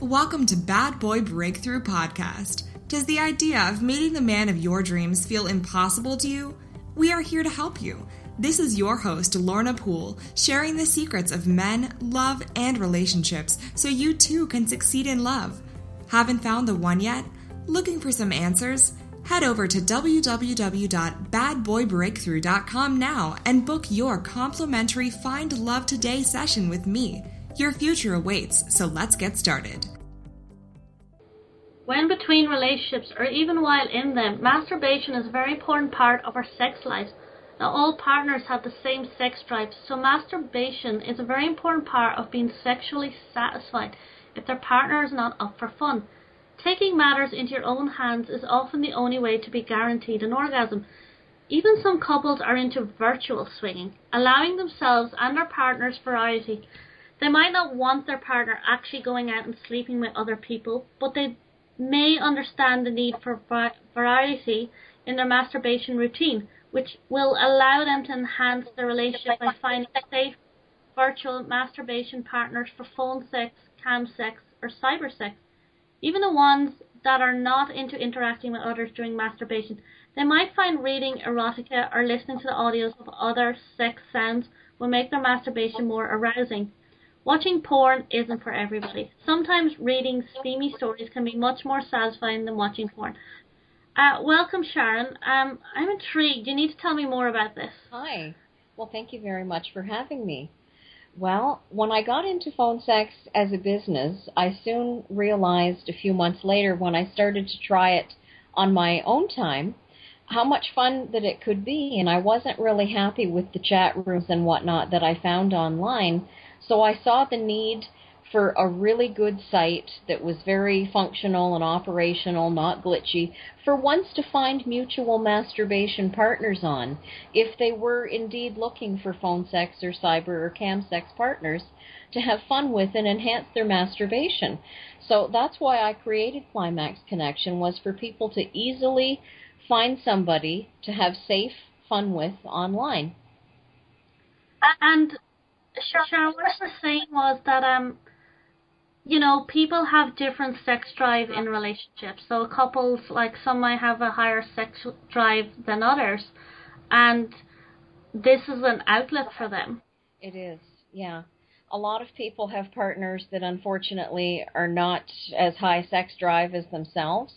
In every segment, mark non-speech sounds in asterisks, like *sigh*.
Welcome to Bad Boy Breakthrough Podcast. Does the idea of meeting the man of your dreams feel impossible to you? We are here to help you. This is your host, Lorna Poole, sharing the secrets of men, love, and relationships so you too can succeed in love. Haven't found the one yet? Looking for some answers? Head over to www.badboybreakthrough.com now and book your complimentary Find Love Today session with me. Your future awaits, so let's get started. When between relationships or even while in them, masturbation is a very important part of our sex life. Now, all partners have the same sex drive, so masturbation is a very important part of being sexually satisfied if their partner is not up for fun. Taking matters into your own hands is often the only way to be guaranteed an orgasm. Even some couples are into virtual swinging, allowing themselves and their partners variety. They might not want their partner actually going out and sleeping with other people, but they may understand the need for variety in their masturbation routine, which will allow them to enhance their relationship by finding safe virtual masturbation partners for phone sex, cam sex, or cyber sex. Even the ones that are not into interacting with others during masturbation, they might find reading erotica or listening to the audios of other sex sounds will make their masturbation more arousing. Watching porn isn't for everybody. Sometimes reading steamy stories can be much more satisfying than watching porn. Uh, welcome, Sharon. Um, I'm intrigued. You need to tell me more about this. Hi. Well, thank you very much for having me. Well, when I got into phone sex as a business, I soon realized a few months later when I started to try it on my own time how much fun that it could be. And I wasn't really happy with the chat rooms and whatnot that I found online. So I saw the need for a really good site that was very functional and operational, not glitchy, for once to find mutual masturbation partners on, if they were indeed looking for phone sex or cyber or cam sex partners to have fun with and enhance their masturbation. So that's why I created Climax Connection was for people to easily find somebody to have safe fun with online. And Sharon, what I was saying was that um, you know, people have different sex drive in relationships. So couples, like some might have a higher sex drive than others, and this is an outlet for them. It is, yeah. A lot of people have partners that unfortunately are not as high sex drive as themselves,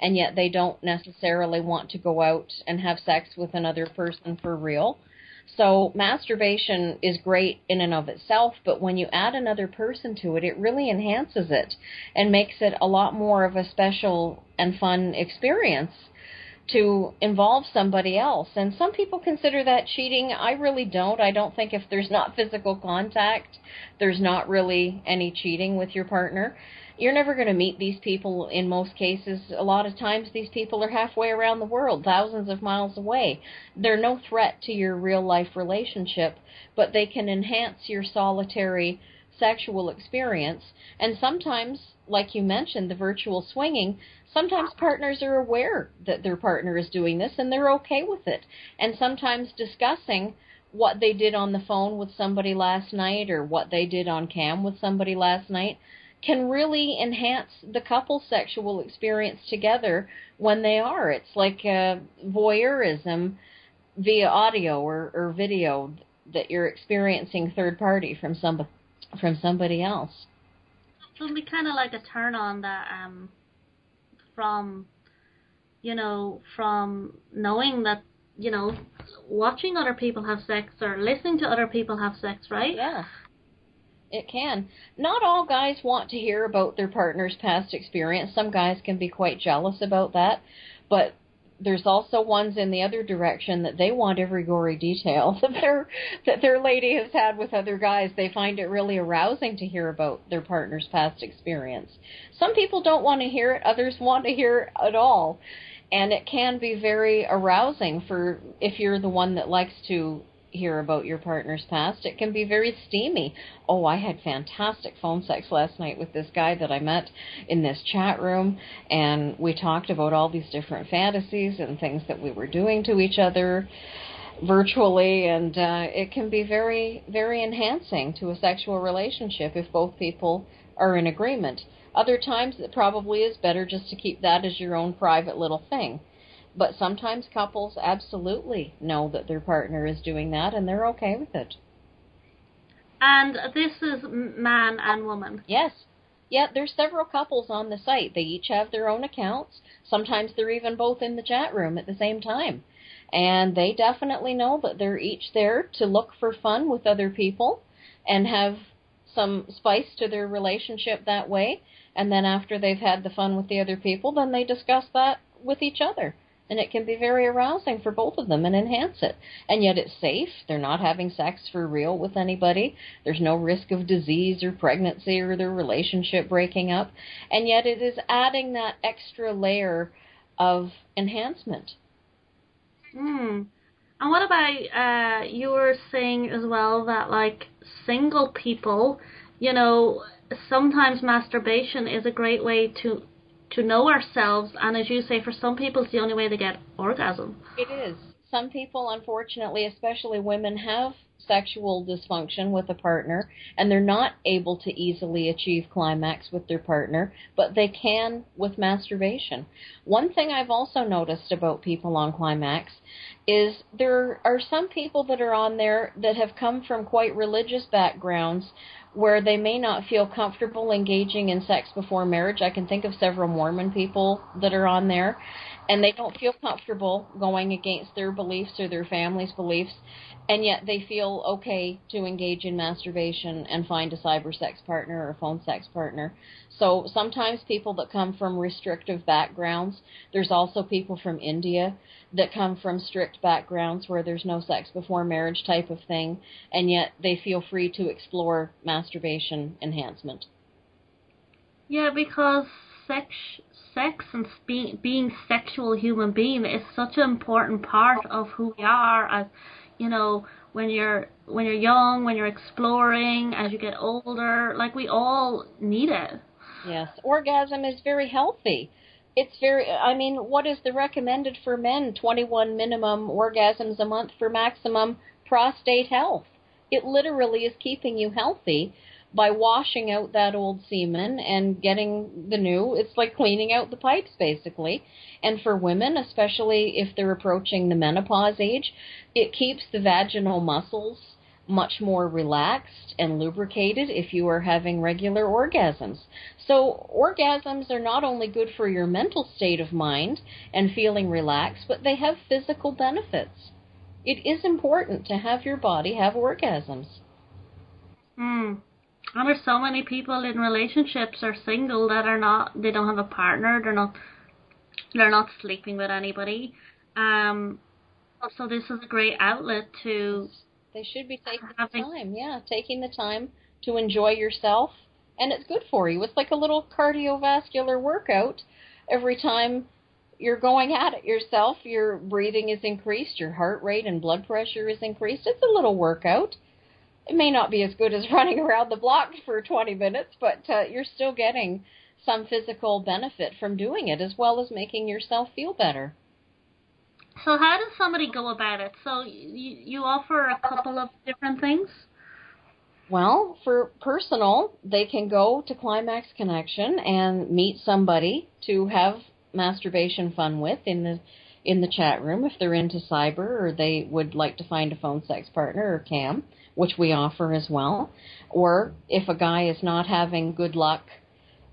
and yet they don't necessarily want to go out and have sex with another person for real. So masturbation is great in and of itself, but when you add another person to it, it really enhances it and makes it a lot more of a special and fun experience to involve somebody else. And some people consider that cheating. I really don't. I don't think if there's not physical contact, there's not really any cheating with your partner you're never going to meet these people in most cases. A lot of times these people are halfway around the world, thousands of miles away. They're no threat to your real life relationship, but they can enhance your solitary sexual experience. And sometimes, like you mentioned, the virtual swinging, sometimes partners are aware that their partner is doing this and they're okay with it. And sometimes discussing what they did on the phone with somebody last night or what they did on cam with somebody last night can really enhance the couple's sexual experience together when they are. It's like voyeurism via audio or, or video that you're experiencing third party from some from somebody else. It'll be kind of like a turn on that um, from you know from knowing that you know watching other people have sex or listening to other people have sex, right? Yeah. It can. Not all guys want to hear about their partner's past experience. Some guys can be quite jealous about that, but there's also ones in the other direction that they want every gory detail *laughs* that their that their lady has had with other guys. They find it really arousing to hear about their partner's past experience. Some people don't want to hear it, others want to hear it at all. And it can be very arousing for if you're the one that likes to hear about your partner's past. It can be very steamy. Oh, I had fantastic phone sex last night with this guy that I met in this chat room, and we talked about all these different fantasies and things that we were doing to each other virtually and uh, it can be very very enhancing to a sexual relationship if both people are in agreement. Other times it probably is better just to keep that as your own private little thing. But sometimes couples absolutely know that their partner is doing that and they're okay with it. And this is man and woman. Yes. Yeah, there's several couples on the site. They each have their own accounts. Sometimes they're even both in the chat room at the same time. And they definitely know that they're each there to look for fun with other people and have some spice to their relationship that way. And then after they've had the fun with the other people, then they discuss that with each other and it can be very arousing for both of them and enhance it. And yet it's safe. They're not having sex for real with anybody. There's no risk of disease or pregnancy or their relationship breaking up. And yet it is adding that extra layer of enhancement. Hmm. And what about uh you were saying as well that like single people, you know, sometimes masturbation is a great way to to know ourselves, and as you say, for some people, it's the only way they get orgasm. It is. Some people, unfortunately, especially women, have sexual dysfunction with a partner and they're not able to easily achieve climax with their partner, but they can with masturbation. One thing I've also noticed about people on climax is there are some people that are on there that have come from quite religious backgrounds where they may not feel comfortable engaging in sex before marriage. I can think of several Mormon people that are on there, and they don't feel comfortable going against their beliefs or their family's beliefs, and yet they feel okay to engage in masturbation and find a cyber sex partner or a phone sex partner. So sometimes people that come from restrictive backgrounds, there's also people from India that come from strict backgrounds where there's no sex before marriage type of thing, and yet they feel free to explore masturbation enhancement. Yeah, because sex, sex and spe- being sexual human being is such an important part of who we are. As you know, when you're when you're young, when you're exploring, as you get older, like we all need it. Yes, orgasm is very healthy it's very i mean what is the recommended for men 21 minimum orgasms a month for maximum prostate health it literally is keeping you healthy by washing out that old semen and getting the new it's like cleaning out the pipes basically and for women especially if they're approaching the menopause age it keeps the vaginal muscles much more relaxed and lubricated if you are having regular orgasms. So, orgasms are not only good for your mental state of mind and feeling relaxed, but they have physical benefits. It is important to have your body have orgasms. Hmm. And there's so many people in relationships or single that are not they don't have a partner, they're not they're not sleeping with anybody. Um so this is a great outlet to they should be taking the time. Yeah, taking the time to enjoy yourself, and it's good for you. It's like a little cardiovascular workout. Every time you're going at it yourself, your breathing is increased, your heart rate and blood pressure is increased. It's a little workout. It may not be as good as *laughs* running around the block for 20 minutes, but uh, you're still getting some physical benefit from doing it as well as making yourself feel better. So how does somebody go about it? So you you offer a couple of different things. Well, for personal, they can go to Climax Connection and meet somebody to have masturbation fun with in the in the chat room if they're into cyber or they would like to find a phone sex partner or cam, which we offer as well. Or if a guy is not having good luck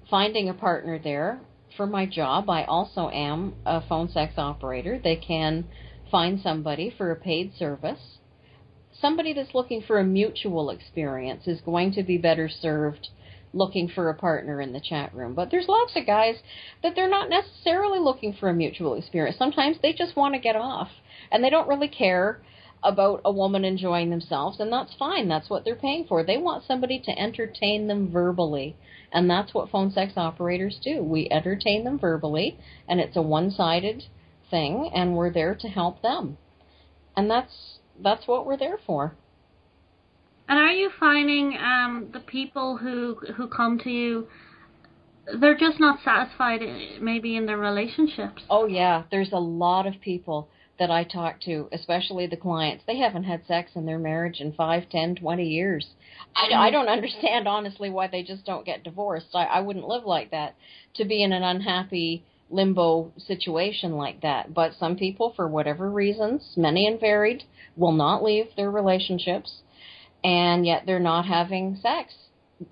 finding a partner there, for my job, I also am a phone sex operator. They can find somebody for a paid service. Somebody that's looking for a mutual experience is going to be better served looking for a partner in the chat room. But there's lots of guys that they're not necessarily looking for a mutual experience. Sometimes they just want to get off and they don't really care about a woman enjoying themselves, and that's fine. That's what they're paying for. They want somebody to entertain them verbally, and that's what phone sex operators do. We entertain them verbally, and it's a one-sided thing, and we're there to help them. And that's that's what we're there for. And are you finding um, the people who who come to you? They're just not satisfied, maybe in their relationships. Oh yeah, there's a lot of people that I talk to, especially the clients, they haven't had sex in their marriage in five, ten, twenty years. I, I don't understand honestly why they just don't get divorced. I, I wouldn't live like that to be in an unhappy limbo situation like that. But some people, for whatever reasons, many and varied, will not leave their relationships, and yet they're not having sex.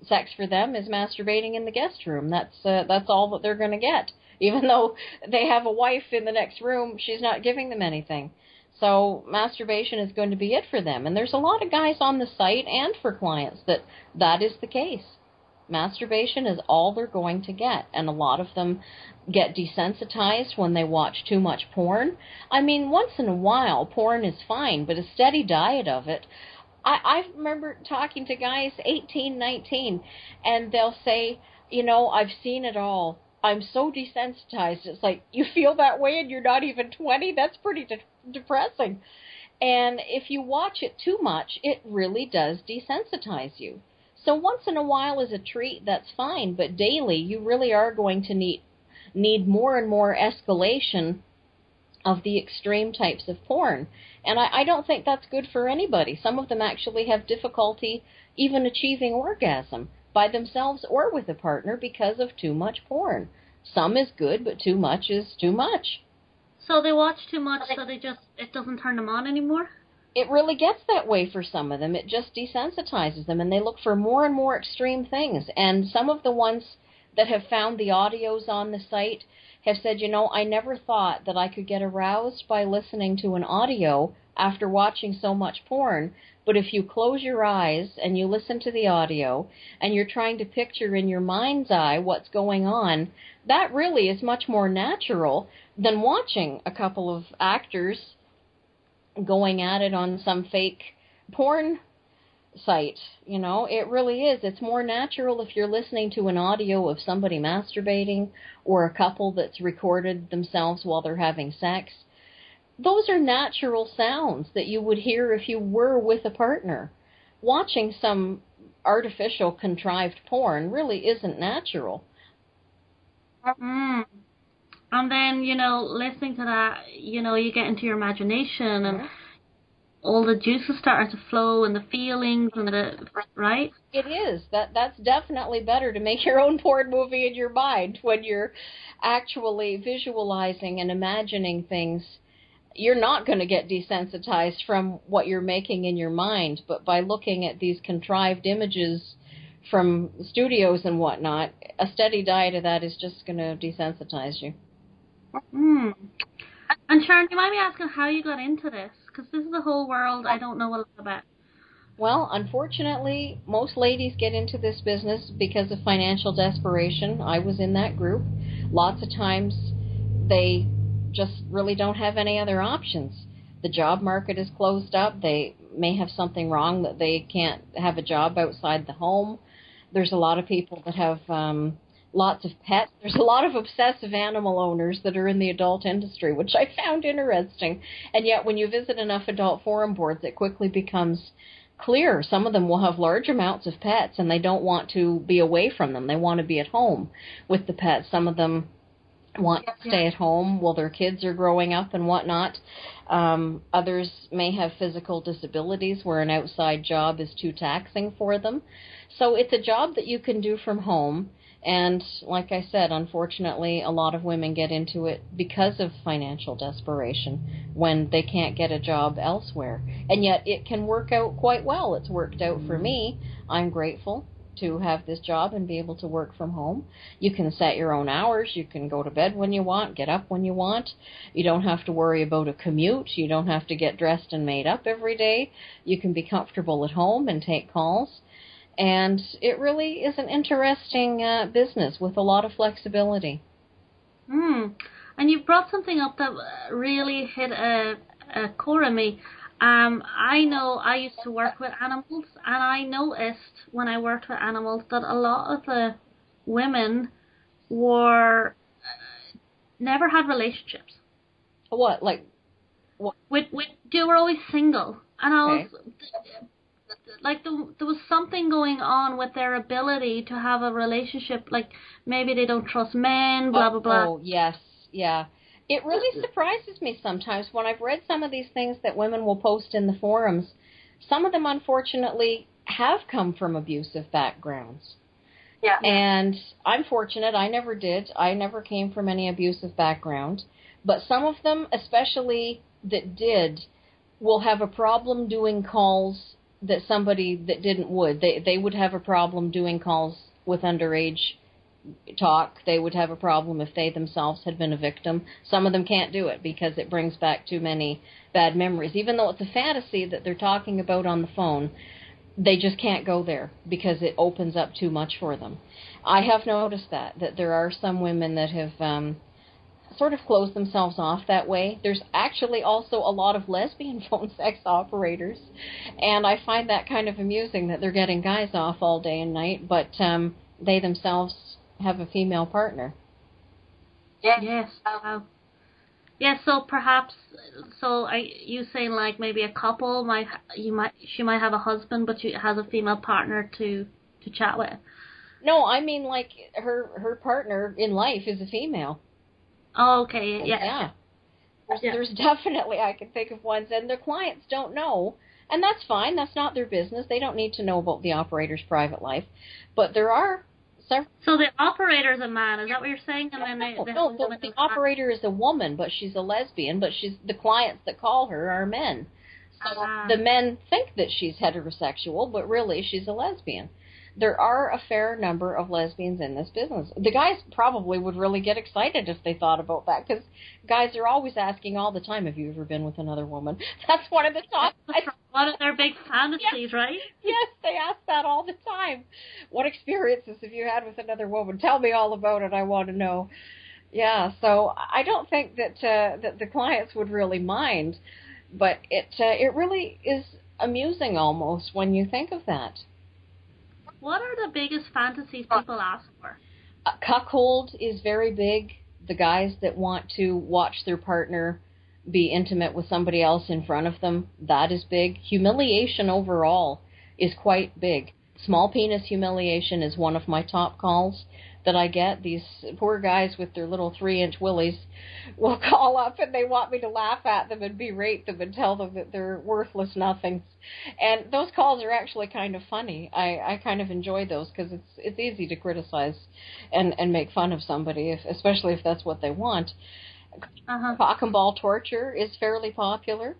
Sex for them is masturbating in the guest room. That's uh, that's all that they're going to get *laughs* even though they have a wife in the next room, she's not giving them anything. So masturbation is going to be it for them. And there's a lot of guys on the site and for clients that that is the case. Masturbation is all they're going to get. And a lot of them get desensitized when they watch too much porn. I mean, once in a while, porn is fine, but a steady diet of it. I, I remember talking to guys 18, 19, and they'll say, you know, I've seen it all. I'm so desensitized. It's like you feel that way and you're not even 20. That's pretty de- depressing. And if you watch it too much, it really does desensitize you. So once in a while is a treat, that's fine, but daily you really are going to need need more and more escalation of the extreme types of porn. And I, I don't think that's good for anybody. Some of them actually have difficulty even achieving orgasm by themselves or with a partner because of too much porn. Some is good, but too much is too much. So they watch too much, so they just it doesn't turn them on anymore. It really gets that way for some of them. It just desensitizes them, and they look for more and more extreme things. And some of the ones that have found the audios on the site have said, you know, I never thought that I could get aroused by listening to an audio after watching so much porn, but if you close your eyes and you listen to the audio and you're trying to picture in your mind's eye what's going on, that really is much more natural than watching a couple of actors going at it on some fake porn site. You know, it really is. It's more natural if you're listening to an audio of somebody masturbating or a couple that's recorded themselves while they're having sex those are natural sounds that you would hear if you were with a partner. Watching some artificial contrived porn really isn't natural. Mm. And then, you know, listening to that, you know, you get into your imagination and all the juices start to flow and the feelings and the right? It is. That that's definitely better to make your own porn movie in your mind when you're actually visualizing and imagining things you're not going to get desensitized from what you're making in your mind, but by looking at these contrived images from studios and whatnot, a steady diet of that is just going to desensitize you. Mm. And Sharon, do you mind me asking how you got into this? Because this is a whole world I don't know a lot about. Well, unfortunately, most ladies get into this business because of financial desperation. I was in that group. Lots of times they just really don't have any other options. The job market is closed up. They may have something wrong that they can't have a job outside the home. There's a lot of people that have um, lots of pets. There's a lot of obsessive animal owners that are in the adult industry, which I found interesting. And yet, when you visit enough adult forum boards, it quickly becomes clear. Some of them will have large amounts of pets and they don't want to be away from them. They want to be at home with the pets. Some of them want to stay at home while their kids are growing up and whatnot. Um, others may have physical disabilities where an outside job is too taxing for them. So it's a job that you can do from home. And like I said, unfortunately, a lot of women get into it because of financial desperation when they can't get a job elsewhere. And yet it can work out quite well. It's worked out for me. I'm grateful to have this job and be able to work from home. You can set your own hours. You can go to bed when you want, get up when you want. You don't have to worry about a commute. You don't have to get dressed and made up every day. You can be comfortable at home and take calls. And it really is an interesting uh, business with a lot of flexibility. Hmm. And you brought something up that really hit a, a core in me. Um, I know I used to work with animals, and I noticed when I worked with animals that a lot of the women were uh, never had relationships. What like? What? With with they were always single, and I was like the, there was something going on with their ability to have a relationship. Like maybe they don't trust men, blah blah blah. Oh, oh yes, yeah It really uh, uh, surprises me sometimes when I've read some of these things that women will post in the forums. Some of them, unfortunately, have come from abusive backgrounds. Yeah. And I'm fortunate, I never did. I never came from any abusive background. But some of them, especially that did, will have a problem doing calls that somebody that didn't would. They they would have a problem doing calls with underage talk. They would have a problem if they themselves had been a victim. Some of them can't do it because it brings back too many bad memories. Even though it's a fantasy that they're talking about on the phone, they just can't go there because it opens up too much for them. I have noticed that that there are some women that have um sort of close themselves off that way. There's actually also a lot of lesbian *laughs* phone sex operators and I find that kind of amusing that they're getting guys off all day and night but um they themselves have a female partner. Yes. Wow. Yeah, so perhaps, so are you saying like maybe a couple might you might she might have a husband, but she has a female partner to to chat with. No, I mean like her her partner in life is a female. Oh, okay, yeah. Yeah. There's, Yeah. there's definitely I can think of ones, and their clients don't know, and that's fine. That's not their business. They don't need to know about the operator's private life. But there are several. So the operator's a man, is that what you're saying? And then they, No, they no, have the, the operator is a woman, but she's a lesbian. But she's the clients that call her are men. So Ah. the men think that she's heterosexual, but really she's a lesbian. There are a fair number of lesbians in this business. The guys probably would really get excited if they thought about that because guys are always asking all the time, "Have you ever been with another woman?" *laughs* That's one of the top. One of their big fantasies, right? *laughs* yes, they ask that all the time. What experiences have you had with another woman? Tell me all about it. I want to know. Yeah, so I don't think that uh, that the clients would really mind, but it uh, it really is amusing almost when you think of that. What are the biggest fantasies people ask for? Uh, cuckold is very big. The guys that want to watch their partner be intimate with somebody else in front of them, that is big. Humiliation overall is quite big. Small penis humiliation is one of my top calls that I get. These poor guys with their little three inch willies will *laughs* call up and they want me to laugh at them and berate them and tell them that they're worthless nothings. And those calls are actually kind of funny. I, I kind of enjoy those because it's it's easy to criticize and and make fun of somebody, if, especially if that's what they want. Uh-huh. Cock and ball torture is fairly popular.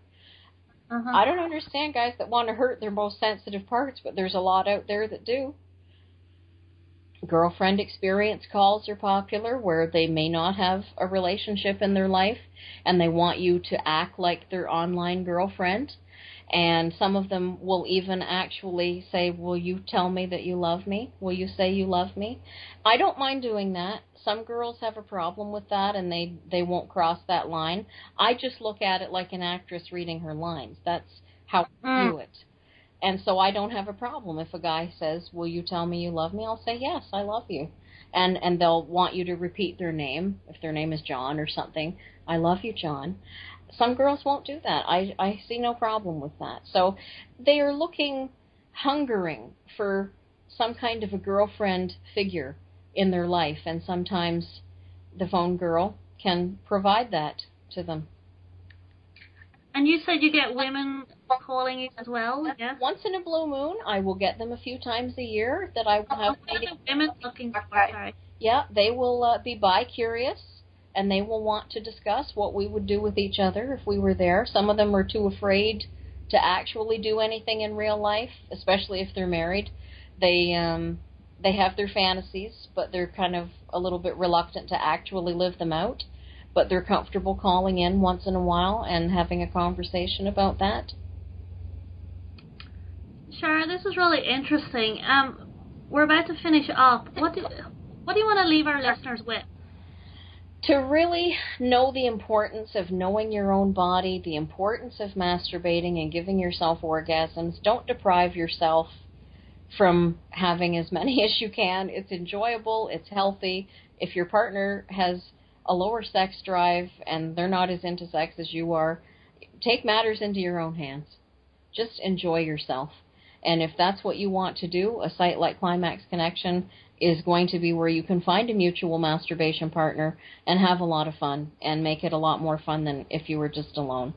Uh-huh. I don't understand guys that want to hurt their most sensitive parts, but there's a lot out there that do. Girlfriend experience calls are popular where they may not have a relationship in their life and they want you to act like their online girlfriend. And some of them will even actually say, Will you tell me that you love me? Will you say you love me? I don't mind doing that. Some girls have a problem with that and they, they won't cross that line. I just look at it like an actress reading her lines. That's how I Mm. do it. And so I don't have a problem if a guy says, "Will you tell me you love me?" I'll say, "Yes, I love you." And and they'll want you to repeat their name if their name is John or something. I love you, John. Some girls won't do that. I I see no problem with that. So they are looking hungering for some kind of a girlfriend figure in their life and sometimes the phone girl can provide that to them. And you said you get women calling you as well, yes? Once in a blue moon, I will get them a few times a year that I will have What are the women looking for? Sorry. Yeah, they will uh, be bi curious and they will want to discuss what we would do with each other if we were there. Some of them are too afraid to actually do anything in real life, especially if they're married. They um they have their fantasies, but they're kind of a little bit reluctant to actually live them out. But they're comfortable calling in once in a while and having a conversation about that. Sharon, this is really interesting. Um, we're about to finish up. What do what do you want to leave our listeners with? to really know the importance of knowing your own body, the importance of masturbating and giving yourself orgasms, don't deprive yourself from having as many *laughs* as you can. It's enjoyable, it's healthy. If your partner has a lower sex drive and they're not as into sex as you are, take matters into your own hands. Just enjoy yourself. And if that's what you want to do, a site like Climax Connection is going to be where you can find a mutual masturbation partner and have a lot of fun and make it a lot more fun than if you were just alone.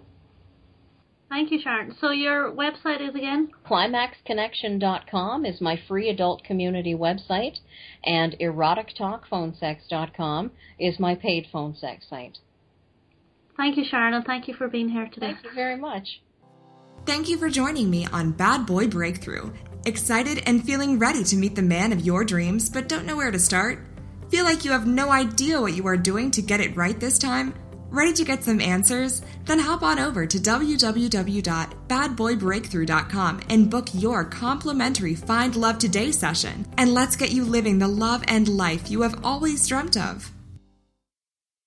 Thank you, Sharon. So your website is again? ClimaxConnection.com is my free adult community website, and EroticTalkPhoneSex.com is my paid phone sex site. Thank you, Sharon, and thank you for being here today. Thank you very much. Thank you for joining me on Bad Boy Breakthrough. Excited and feeling ready to meet the man of your dreams, but don't know where to start? Feel like you have no idea what you are doing to get it right this time? Ready to get some answers? Then hop on over to www.badboybreakthrough.com and book your complimentary Find Love Today session. And let's get you living the love and life you have always dreamt of.